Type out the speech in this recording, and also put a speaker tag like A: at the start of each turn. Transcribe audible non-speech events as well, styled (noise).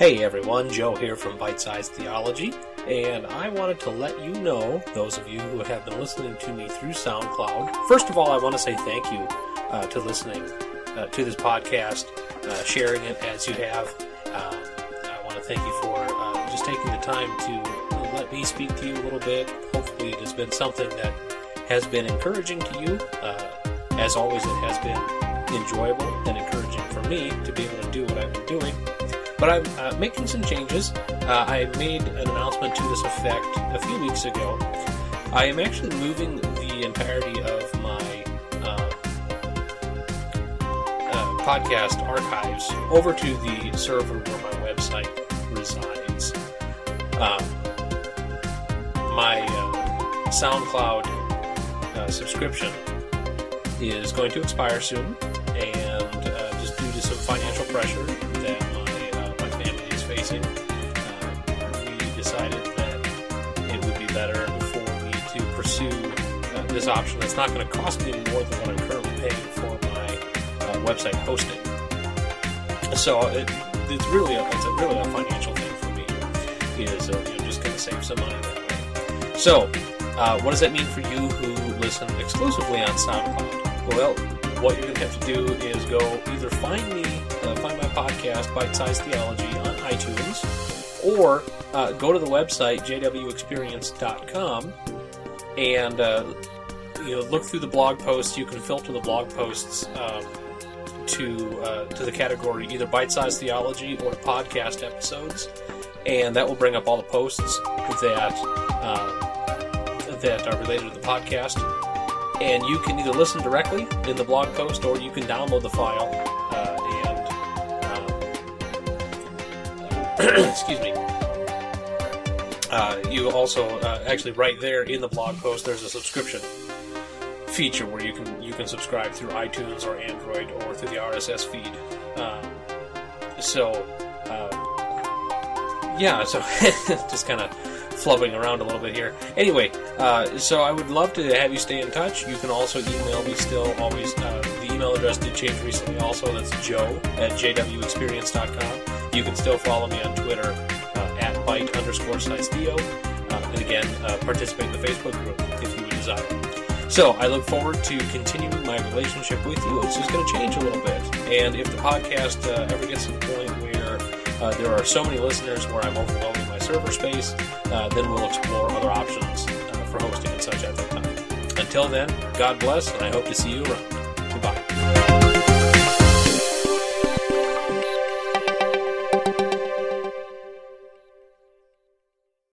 A: Hey everyone, Joe here from Bite Size Theology, and I wanted to let you know, those of you who have been listening to me through SoundCloud, first of all, I want to say thank you uh, to listening uh, to this podcast, uh, sharing it as you have. Uh, I want to thank you for uh, just taking the time to let me speak to you a little bit. Hopefully, it has been something that has been encouraging to you. Uh, as always, it has been enjoyable and encouraging for me to be able to do what I've been doing. But I'm uh, making some changes. Uh, I made an announcement to this effect a few weeks ago. I am actually moving the entirety of my uh, uh, podcast archives over to the server where my website resides. Um, my uh, SoundCloud uh, subscription is going to expire soon, decided that it would be better for me to pursue uh, this option that's not going to cost me more than what I'm currently paying for my uh, website hosting. So it, it's really a, it's a really a financial thing for me. Is uh, you know, just going to save some money that way. So, uh, what does that mean for you who listen exclusively on SoundCloud? Well, what you're going to have to do is go either find me, uh, find my podcast, Bite Size Theology, on iTunes, or uh, go to the website jwexperience.com and uh, you know look through the blog posts. You can filter the blog posts um, to uh, to the category either Bite Size Theology or podcast episodes, and that will bring up all the posts that. Um, that are related to the podcast. And you can either listen directly in the blog post or you can download the file (coughs) excuse me. Uh, you also uh, actually right there in the blog post there's a subscription feature where you can you can subscribe through iTunes or Android or through the RSS feed. Um, so uh, yeah, so (laughs) just kind of flubbing around a little bit here. Anyway, uh, so I would love to have you stay in touch. You can also email me still, always. Uh, the email address did change recently also. That's joe at jwexperience.com. You can still follow me on Twitter uh, at bite underscore size. Uh, and again, uh, participate in the Facebook group if you would desire. So I look forward to continuing my relationship with you. It's just going to change a little bit. And if the podcast uh, ever gets to the point where uh, there are so many listeners where I'm overwhelming my server space, uh, then we'll explore other options for hosting and such at that time. Until then, God bless, and I hope to see you around.